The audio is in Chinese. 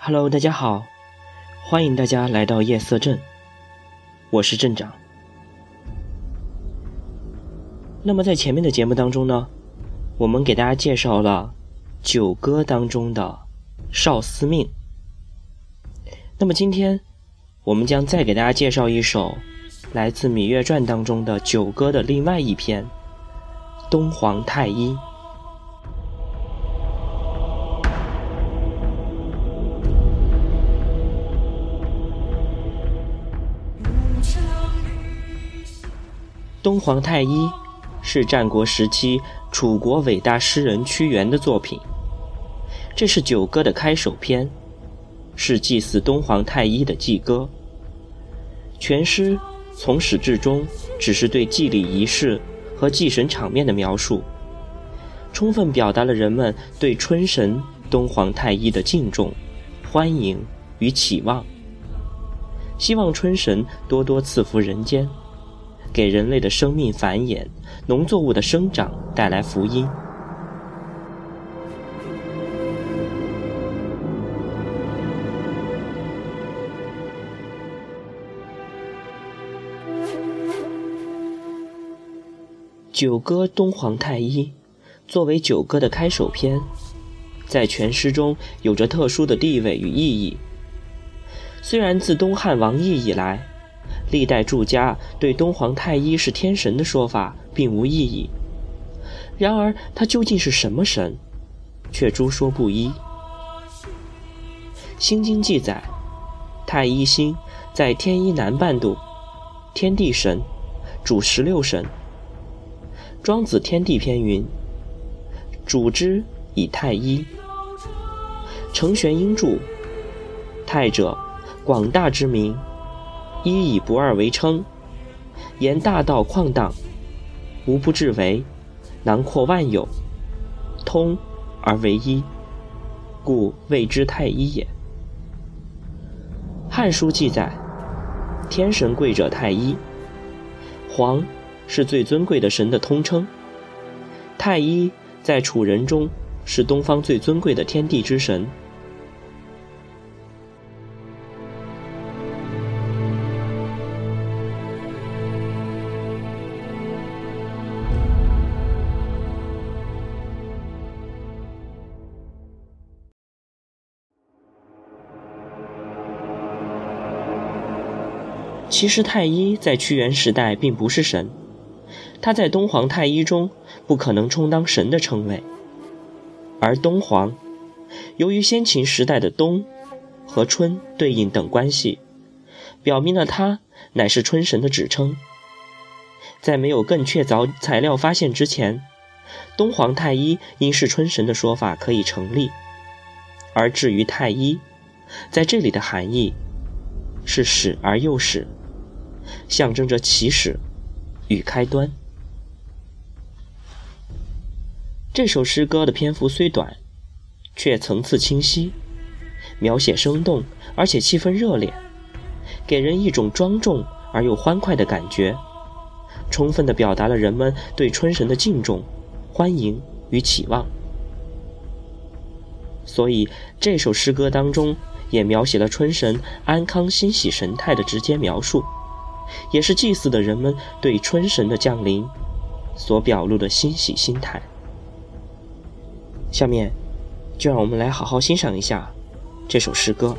Hello，大家好，欢迎大家来到夜色镇，我是镇长。那么在前面的节目当中呢，我们给大家介绍了九歌当中的少司命。那么今天我们将再给大家介绍一首来自《芈月传》当中的九歌的另外一篇《东皇太一》。东皇太一是战国时期楚国伟大诗人屈原的作品，这是九歌的开首篇，是祭祀东皇太一的祭歌。全诗从始至终只是对祭礼仪式和祭神场面的描述，充分表达了人们对春神东皇太一的敬重、欢迎与期望，希望春神多多赐福人间。给人类的生命繁衍、农作物的生长带来福音。九歌《东皇太一》作为九歌的开首篇，在全诗中有着特殊的地位与意义。虽然自东汉王邑以来，历代注家对东皇太一是天神的说法并无异议，然而他究竟是什么神，却诸说不一。《心经》记载，太一星在天一南半度，天地神，主十六神。《庄子·天地篇》云：“主之以太一。”成玄英注：“太者，广大之名。”一以不二为称，言大道旷荡，无不至为，囊括万有，通而为一，故谓之太一也。《汉书》记载，天神贵者太一，皇是最尊贵的神的通称，太一在楚人中是东方最尊贵的天地之神。其实太一在屈原时代并不是神，他在东皇太一中不可能充当神的称谓。而东皇，由于先秦时代的东和春对应等关系，表明了他乃是春神的指称。在没有更确凿材料发现之前，东皇太一应是春神的说法可以成立。而至于太一，在这里的含义是始而又始。象征着起始与开端。这首诗歌的篇幅虽短，却层次清晰，描写生动，而且气氛热烈，给人一种庄重而又欢快的感觉，充分的表达了人们对春神的敬重、欢迎与期望。所以，这首诗歌当中也描写了春神安康欣喜神态的直接描述。也是祭祀的人们对春神的降临所表露的欣喜心态。下面，就让我们来好好欣赏一下这首诗歌。